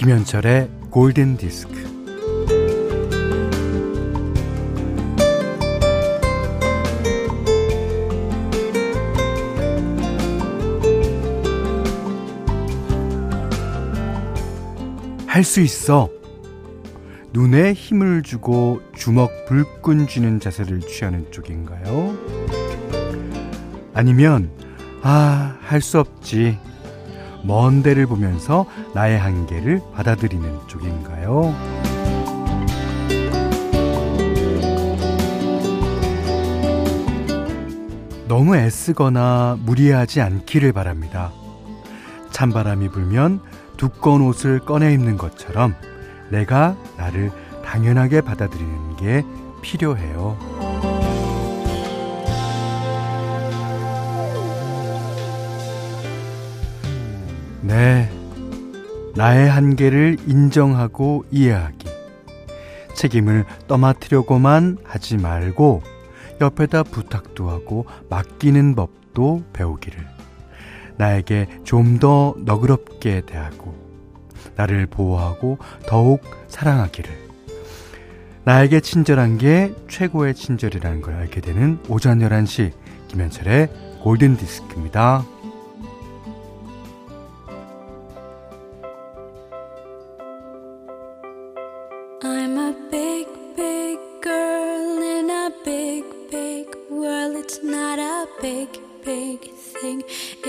김현철의 골든 디스크. 할 수 있어. 눈에 힘을 주고 주먹 불끈 쥐는 자세를 취하는 쪽인가요? 아니면, 아, 할 수 없지. 먼 데를 보면서 나의 한계를 받아들이는 쪽인가요? 너무 애쓰거나 무리하지 않기를 바랍니다. 찬바람이 불면 두꺼운 옷을 꺼내 입는 것처럼 내가 나를 당연하게 받아들이는 게 필요해요. 네. 나의 한계를 인정하고 이해하기. 책임을 떠맡으려고만 하지 말고 옆에다 부탁도 하고 맡기는 법도 배우기를. 나에게 좀 더 너그럽게 대하고 나를 보호하고 더욱 사랑하기를. 나에게 친절한 게 최고의 친절이라는 걸 알게 되는 오전 11시 김현철의 골든 디스크입니다.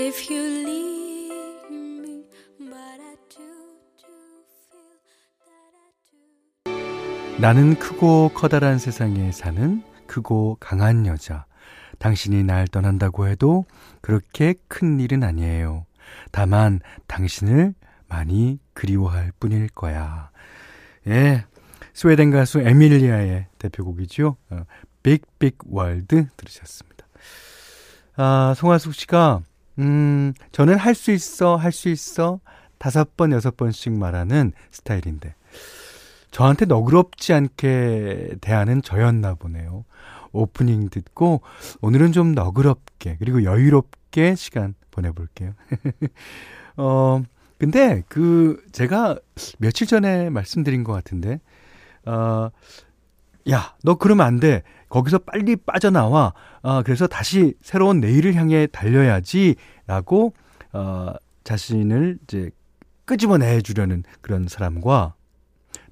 If you leave me. But I do, do feel that I do. 나는 크고 커다란 세상에 사는 크고 강한 여자. 당신이 날 떠난다고 해도 그렇게 큰 일은 아니에요. 다만 당신을 많이 그리워할 뿐일 거야. 예, 스웨덴 가수 에밀리아의 대표곡이죠. 어, Big, Big World 들으셨습니다. 아, 송하숙 씨가, 음, 저는 할 수 있어, 할 수 있어, 다섯 번, 여섯 번씩 말하는 스타일인데, 저한테 너그럽지 않게 대하는 저였나 보네요. 오프닝 듣고, 오늘은 좀 너그럽게, 그리고 여유롭게 시간 보내볼게요. 어, 근데 그, 제가 며칠 전에 말씀드린 것 같은데, 어, 야, 너 그러면 안 돼. 거기서 빨리 빠져나와. 어, 그래서 다시 새로운 내일을 향해 달려야지. 라고, 어, 자신을 이제 끄집어내 주려는 그런 사람과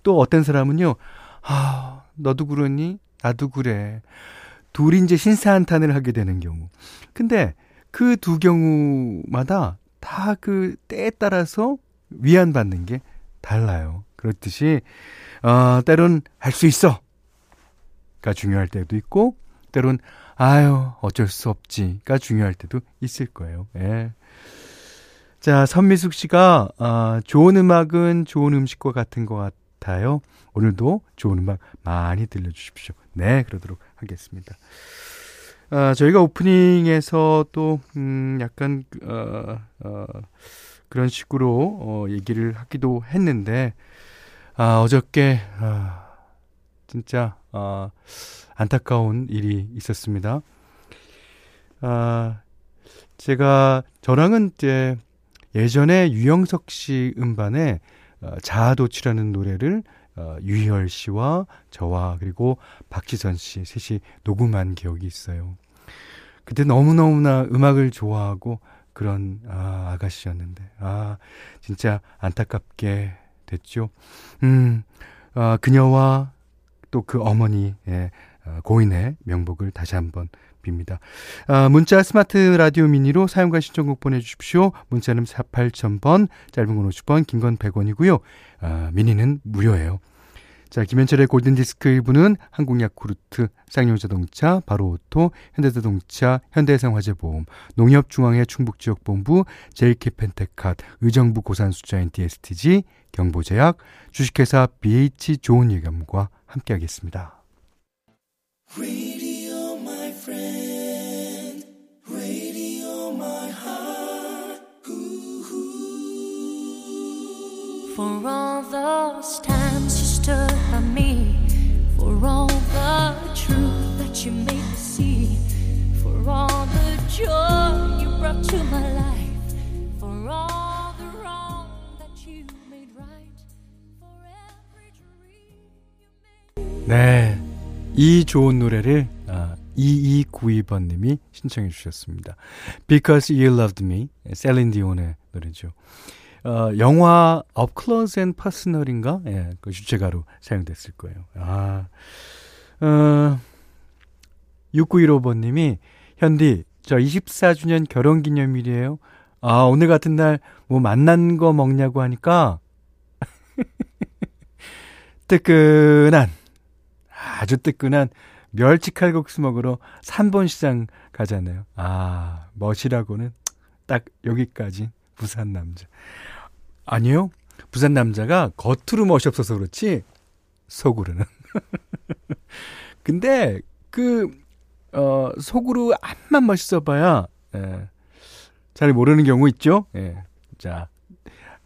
또 어떤 사람은요, 아, 너도 그러니? 나도 그래. 둘이 이제 신사한탄을 하게 되는 경우. 근데 그 두 경우마다 다 그 때에 따라서 위안받는 게 달라요. 그렇듯이, 어, 때론 할 수 있어. 가 중요할 때도 있고, 때론, 아유, 어쩔 수 없지가 중요할 때도 있을 거예요. 예. 자, 선미숙 씨가, 아, 좋은 음악은 좋은 음식과 같은 것 같아요. 오늘도 좋은 음악 많이 들려주십시오. 네, 그러도록 하겠습니다. 아, 저희가 오프닝에서 또, 음, 약간, 어, 어, 그런 식으로, 어, 얘기를 하기도 했는데, 아, 어저께, 아, 진짜, 아, 안타까운 일이 있었습니다. 아, 제가, 저랑은 이제 예전에 유영석 씨 음반에 어, 자아도취라는 노래를 어, 유희열 씨와 저와 그리고 박지선 씨 셋이 녹음한 기억이 있어요. 그때 너무너무나 음악을 좋아하고 그런 아, 아가씨였는데 아 진짜 안타깝게 됐죠. 음, 아, 그녀와 또 그 어머니의 어, 고인의 명복을 다시 한번 빕니다. 아, 문자 스마트 라디오 미니로 사용과 신청곡 보내주십시오. 문자는 4 8000번, 짧은 건 50원, 긴 건 100원이고요. 아, 미니는 무료예요. 자, 김현철의 골든디스크 1부는 한국야쿠르트, 쌍용자동차, 바로오토, 현대자동차, 현대해상화재보험, 농협중앙회 충북지역본부, JK펜테캇, 의정부 고산수자인 DSTG, 경보제약, 주식회사 BH 좋은예감과 함께하겠습니다. For all those times you stood by me, for all the truth that you made me see, for all the joy you brought to my life, 네. 이 좋은 노래를 아, 2292번님이 신청해 주셨습니다. Because You Loved Me, 셀린 디온의 노래죠. 어, 영화 Up Close and Personal인가? 예, 그 주제가로 사용됐을 거예요. 아, 어, 6915번님이 현디, 저 24주년 결혼 기념일이에요. 아, 오늘 같은 날 뭐 만난 거 먹냐고 하니까 뜨끈한 아주 뜨끈한 멸치 칼국수 먹으러 3번 시장 가잖아요. 아, 멋이라고는 딱 여기까지 부산 남자. 아니요. 부산 남자가 겉으로 멋이 없어서 그렇지 속으로는. 근데 그 어, 속으로 암만 멋있어 봐야 예, 잘 모르는 경우 있죠. 예. 자,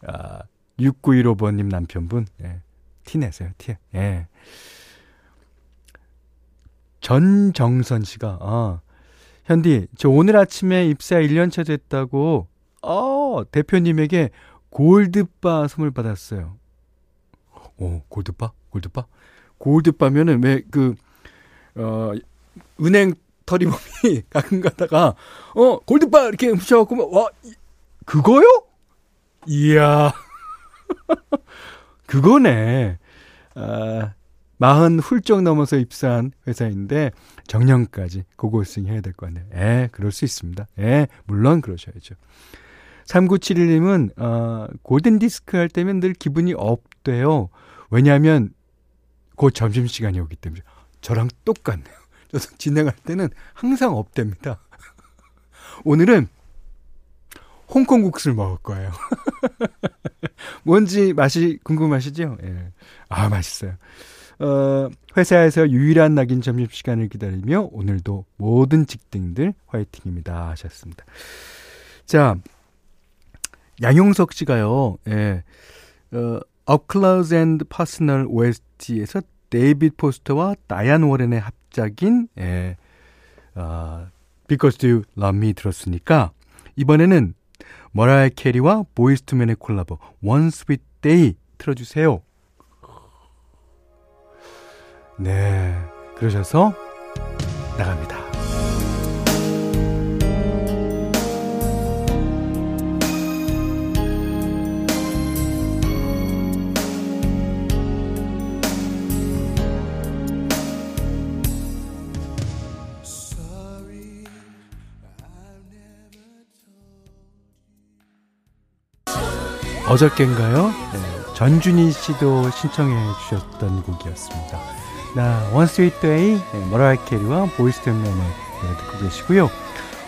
아, 6915번님 남편분 예, 티 내세요. 티. 예. 전정선 씨가, 아, 현디, 저 오늘 아침에 입사 1년차 됐다고, 어, 대표님에게 골드바 선물 받았어요. 오, 골드바? 골드바? 골드바면은 왜 그, 어, 은행 터리범이 가끔 가다가, 어, 골드바 이렇게 훔쳐갖고, 와, 그거요? 이야. 그거네. 아, 마흔 훌쩍 넘어서 입사한 회사인데 정년까지 고고싱 해야 될거 같네요. 예, 그럴 수 있습니다. 예, 물론 그러셔야죠. 3971님은 어, 골든 디스크 할 때면 늘 기분이 업돼요. 왜냐하면 곧 점심 시간이 오기 때문에 저랑 똑같네요. 저도 진행할 때는 항상 업됩니다. 오늘은 홍콩 국수를 먹을 거예요. 뭔지 맛이 궁금하시죠? 예. 아, 맛있어요. 어, 회사에서 유일한 낙인 점심시간을 기다리며 오늘도 모든 직등들 화이팅입니다 하셨습니다. 자, 양용석 씨가요, 예, 어, Up Close and Personal OST에서 데이빗 포스터와 다이안 워렌의 합작인, 예, 어, Because You Love Me 들었으니까, 이번에는 머라이 캐리와 보이스투맨의 콜라보 One Sweet Day 틀어주세요. 네. 그러셔서 나갑니다. 어저께인가요? 네, 전준희 씨도 신청해 주셨던 곡이었습니다. 나 One Sweet Day 머라이 캐리와 보이스 투 맨의 노래 듣고 계시고요.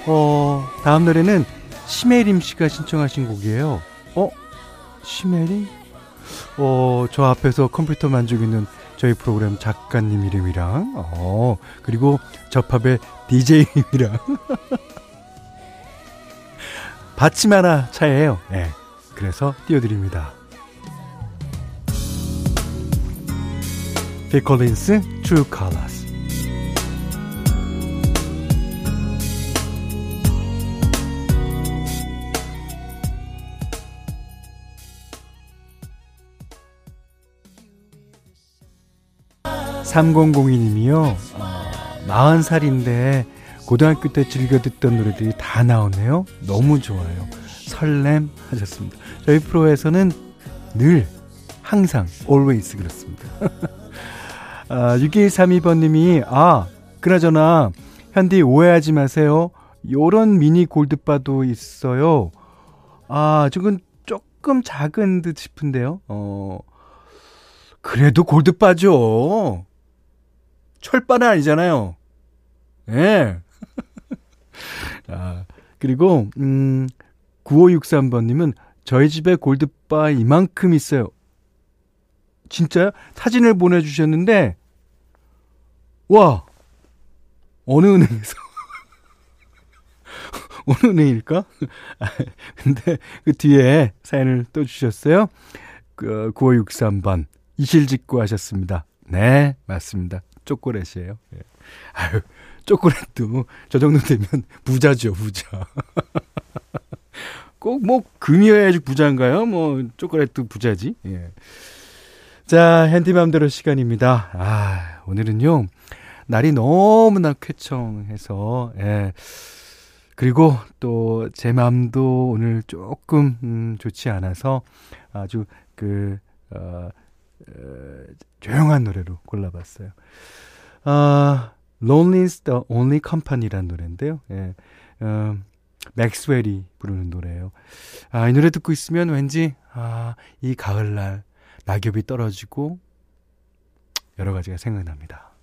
어, 다음 노래는 시메림 씨가 신청하신 곡이에요. 어? 시메림? 어, 저 앞에서 컴퓨터 만지고 있는 저희 프로그램 작가님 이름이랑 어, 그리고 접합의 DJ 이름이랑 받침 하나 차이에요. 네. 그래서 띄워드립니다. 필 콜린스 True Colors 삼공공이님이요 어, 40살인데 고등학교 때 즐겨 듣던 노래들이 다 나오네요. 너무 좋아요. 설렘 하셨습니다. 저희 프로에서는 늘 항상 always 그렇습니다. 아, 6132번님이, 아, 그나저나, 현디 오해하지 마세요. 요런 미니 골드바도 있어요. 아, 조금, 조금 작은 듯 싶은데요. 어, 그래도 골드바죠. 철바는 아니잖아요. 예. 네. 아, 그리고, 음, 9563번님은 저희 집에 골드바 이만큼 있어요. 진짜요? 사진을 보내주셨는데, 와! 어느 은행에서? 어느 은행일까? 근데 그 뒤에 사연을 또 주셨어요. 그, 9563번. 이실직구 하셨습니다. 네, 맞습니다. 초콜릿이에요. 예. 아유, 초콜릿도 저 정도 되면 부자죠, 부자. 꼭 뭐 금이어야지 부자인가요? 뭐 초콜릿도 부자지. 예. 자, 핸디맘대로 시간입니다. 아, 오늘은요, 날이 너무나 쾌청해서, 예. 그리고 또 제 마음도 오늘 조금, 음, 좋지 않아서 아주 그, 어, 어, 조용한 노래로 골라봤어요. 아, Lonely is the Only Company라는 노래인데요. 예. 어, 맥스웰이 부르는 노래예요. 아, 이 노래 듣고 있으면 왠지 아, 이 가을날 낙엽이 떨어지고 여러 가지가 생각납니다.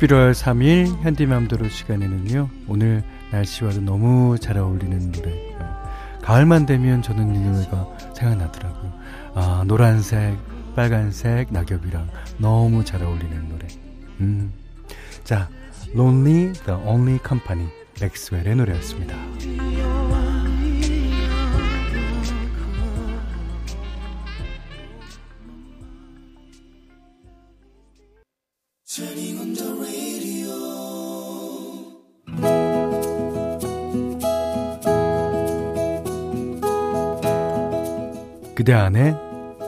11월 3일 현디맘대로 시간에는요. 오늘 날씨와도 너무 잘 어울리는 노래. 가을만 되면 저는 이 노래가 생각나더라고요. 아, 노란색, 빨간색 낙엽이랑 너무 잘 어울리는 노래. 음. 자, Lonely the Only Company 맥스웰의 노래였습니다. 그대 안의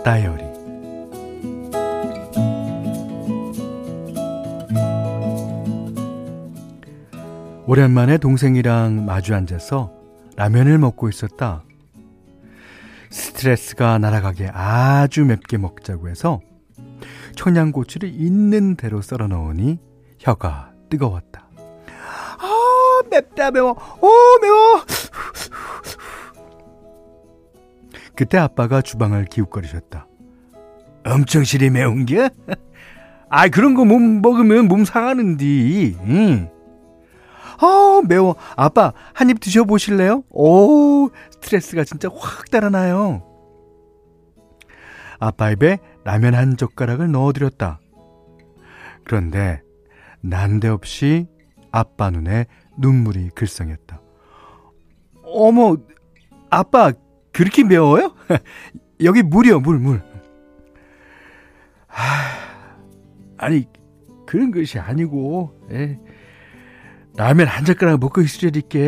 다이어리 오랜만에 동생이랑 마주 앉아서 라면을 먹고 있었다. 스트레스가 날아가게 아주 맵게 먹자고 해서 청양고추를 있는 대로 썰어 넣으니 혀가 뜨거웠다. 아, 맵다 매워. 오, 매워. 그때 아빠가 주방을 기웃거리셨다. 엄청 실이 매운 게? 아, 그런 거몸 먹으면 몸 상하는디. 응. 아, 매워. 아빠, 한 입 드셔보실래요? 오, 스트레스가 진짜 확 달아나요. 아빠 입에 라면 한 젓가락을 넣어드렸다. 그런데 난데없이 아빠 눈에 눈물이 글썽였다. 어머, 아빠 그렇게 매워요? 여기 물이요, 물, 물. 하, 아니, 그런 것이 아니고, 에, 예. 라면 한 젓가락 먹고 있으려니까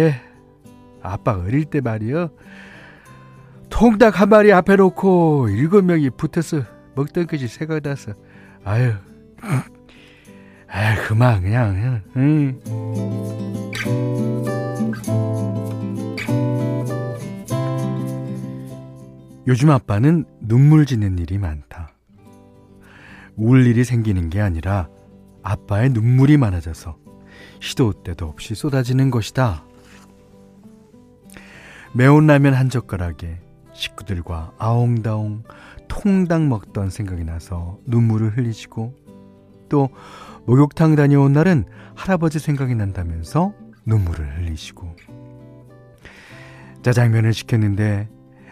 아빠가 어릴 때 말이요. 통닭 한 마리 앞에 놓고 일곱 명이 붙어서 먹던 것이 생각나서, 아유, 아유, 그만, 그냥, 응. 요즘 아빠는 눈물 짓는 일이 많다. 울 일이 생기는 게 아니라 아빠의 눈물이 많아져서 시도 때도 없이 쏟아지는 것이다. 매운 라면 한 젓가락에 식구들과 아웅다웅 통닭 먹던 생각이 나서 눈물을 흘리시고 또 목욕탕 다녀온 날은 할아버지 생각이 난다면서 눈물을 흘리시고 짜장면을 시켰는데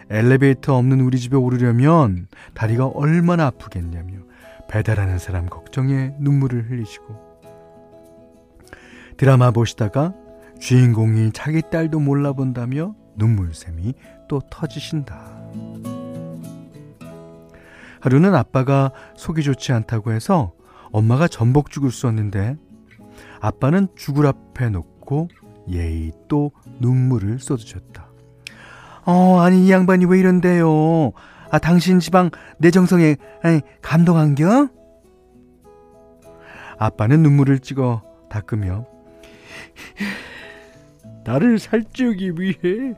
엘리베이터 없는 우리 집에 오르려면 다리가 얼마나 아프겠냐며 배달하는 사람 걱정에 눈물을 흘리시고 드라마 보시다가 주인공이 자기 딸도 몰라본다며 눈물샘이 또 터지신다. 하루는 아빠가 속이 좋지 않다고 해서 엄마가 전복죽을 쏘았는데 아빠는 죽을 앞에 놓고 예의 또 눈물을 쏟으셨다. 어, 아니, 이 양반이 왜 이런데요? 아, 당신 지방 내 정성에, 아니, 감동한겨? 아빠는 눈물을 찍어 닦으며, 나를 살찌우기 위해,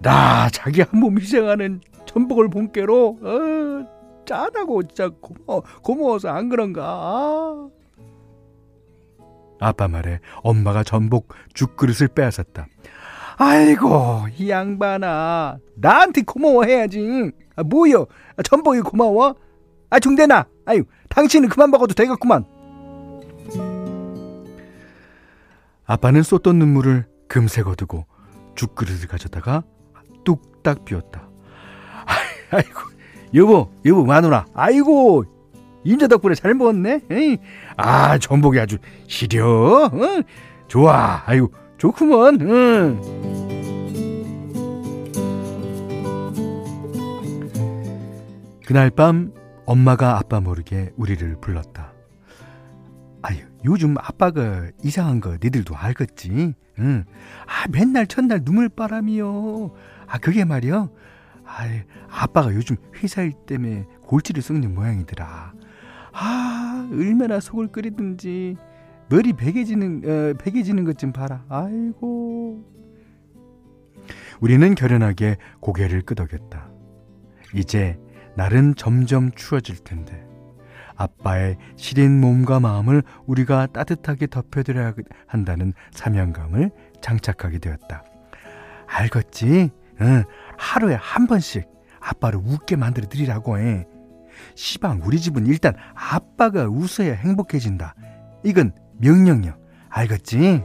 나 자기 한 몸 희생하는 전복을 본께로, 어, 짜다고 진짜 고마워, 고마워서 안 그런가? 아. 아빠 말에 엄마가 전복 죽그릇을 빼앗았다. 아이고 이 양반아. 나한테 고마워해야지. 아, 뭐여? 아, 전복이 고마워? 아 중대나. 아유 당신은 그만 먹어도 되겠구만. 아빠는 쏟던 눈물을 금세 거두고 죽그릇을 가져다가 뚝딱 비웠다. 아이고 여보 여보 마누라. 아이고 임자 덕분에 잘 먹었네. 에이. 아 전복이 아주 시려 어? 좋아. 아이고 좋구먼. 응. 그날 밤 엄마가 아빠 모르게 우리를 불렀다. 아유, 요즘 아빠가 이상한 거 니들도 알겠지? 응. 아, 맨날 첫날 눈물바람이요. 아, 그게 말이요. 아, 아빠가 요즘 회사 일 때문에 골치를 썩는 모양이더라. 아, 얼마나 속을 끓이든지 머리 베개지는 어, 베개지는 것 좀 봐라. 아이고. 우리는 결연하게 고개를 끄덕였다. 이제 날은 점점 추워질 텐데 아빠의 시린 몸과 마음을 우리가 따뜻하게 덮여드려야 한다는 사명감을 장착하게 되었다. 알겠지? 응, 하루에 한 번씩 아빠를 웃게 만들어 드리라고 해. 시방 우리 집은 일단 아빠가 웃어야 행복해진다. 이건 명령이요. 알겠지?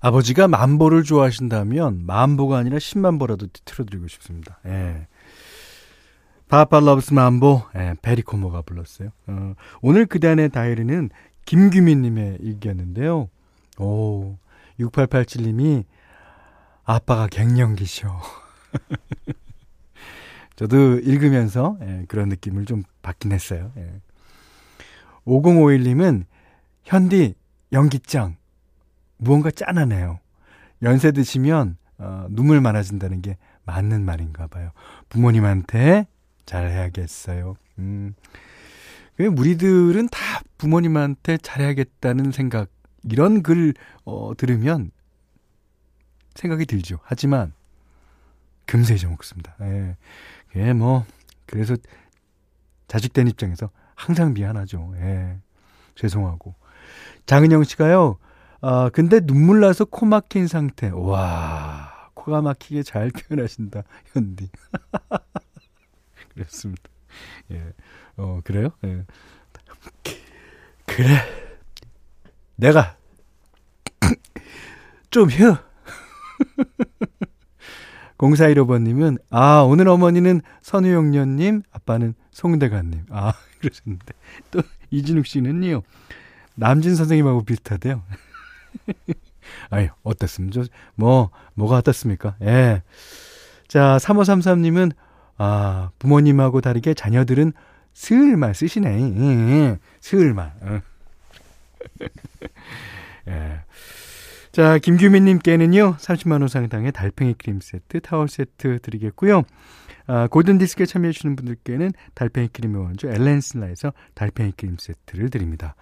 아버지가 만보를 좋아하신다면 만보가 아니라 10만보라도 틀어드리고 싶습니다. 예. Papa Loves Mambo 예, 페리 코모가 불렀어요. 어, 오늘 그대 안의 다이어리는 김규민님의 일기였는데요. 오 6887님이 아빠가 갱년기셔. 저도 읽으면서 예, 그런 느낌을 좀 받긴 했어요. 예. 5051님은 현디 연기짱 무언가 짠하네요. 연세 드시면 어, 눈물 많아진다는 게 맞는 말인가 봐요. 부모님한테 잘해야겠어요. 음. 우리들은 다 부모님한테 잘해야겠다는 생각, 이런 글, 어, 들으면 생각이 들죠. 하지만, 금세 잊어먹습니다. 예. 예, 뭐, 그래서 자식된 입장에서 항상 미안하죠. 예. 죄송하고. 장은영 씨가요, 아, 근데 눈물 나서 코 막힌 상태. 와, 코가 막히게 잘 표현하신다, 현디. 그랬습니다. 예. 어, 그래요? 예. 그래. 내가 좀 휴. 0415번님은, 아, 오늘 어머니는 선우용녀님, 아빠는 송대관님. 아, 그러셨는데. 또, 이진욱 씨는요, 남진 선생님하고 비슷하대요. 아니, 어떻습니까? 뭐, 뭐가 어떻습니까? 예. 자, 3533님은, 아, 부모님하고 다르게 자녀들은 스을만 쓰시네. 예, 예. 스을만. 어. 예. 자, 김규민님께는요, 30만원 상당의 달팽이 크림 세트, 타월 세트 드리겠고요. 아, 골든디스크에 참여해주시는 분들께는 달팽이 크림의 원조 엘렌슬라에서 달팽이 크림 세트를 드립니다.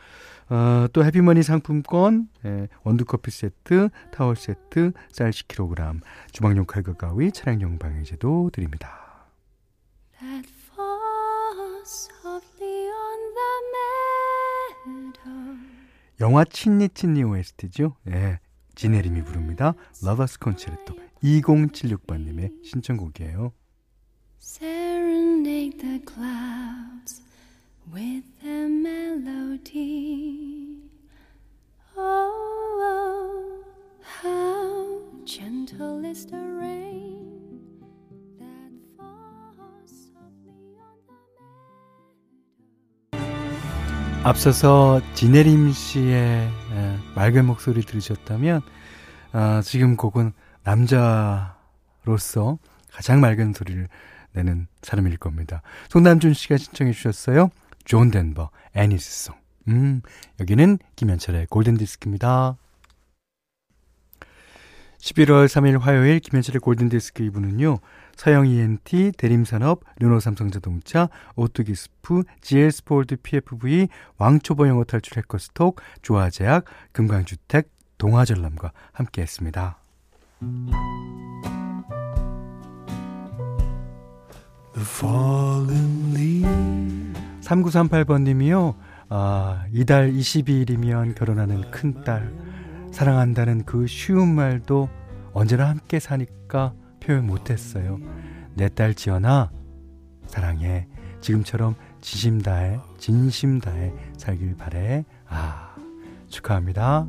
어, 또 해피머니 상품권, 예, 원두커피 세트, 타월 세트, 쌀 10kg, 주방용 칼과 가위, 차량용 방향제도 드립니다. 영화 친니 친니 OST죠. 예, 진혜림이 부릅니다. Lover's Concerto 2076번님의 신청곡이에요. Serenade the clouds with a melody. Oh, oh, how gentle is the 앞서서 지네림 씨의 맑은 목소리 들으셨다면 어, 지금 곡은 남자로서 가장 맑은 소리를 내는 사람일 겁니다. 송남준 씨가 신청해 주셨어요. 존 덴버, Annie's Song. 음, 여기는 김현철의 골든 디스크입니다. 11월 3일 화요일 김현철의 골든디스크 2부는요. 서영 ENT, 대림산업, 르노삼성자동차, 오뚜기스프, GL스포드 PFV, 왕초보 영어 탈출 해커스톡, 조아제약, 금강주택, 동아전람과 함께했습니다. 3938번님이요. 아, 이달 22일이면 결혼하는 큰딸. 사랑한다는 그 쉬운 말도 언제나 함께 사니까 표현 못했어요. 내 딸 지연아, 사랑해. 지금처럼 진심 다해, 진심 다해 살길 바래. 아, 축하합니다.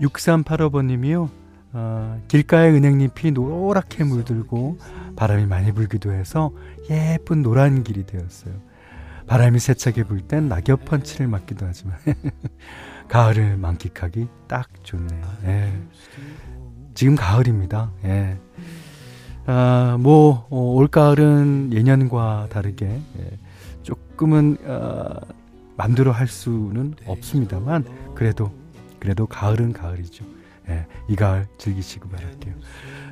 6385번님이요. 어, 길가에 은행잎이 노랗게 물들고 바람이 많이 불기도 해서 예쁜 노란 길이 되었어요. 바람이 세차게 불 땐 낙엽 펀치를 맞기도 하지만 가을을 만끽하기 딱 좋네요. 예. 지금 가을입니다. 예. 아, 뭐, 어, 올가을은 예년과 다르게, 예, 조금은, 어, 맘대로 할 수는 없습니다만, 그래도, 그래도 가을은 가을이죠. 예, 이 가을 즐기시고 바랄게요.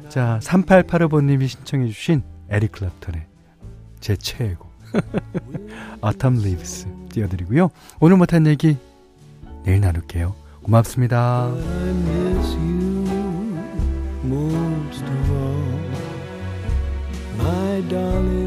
자, 3885번님이 신청해 주신 에릭 클랩턴의 제 최애곡. Autumn 띄워드리고요. 오늘 못한 얘기 내일 나눌게요. 고맙습니다. my darling.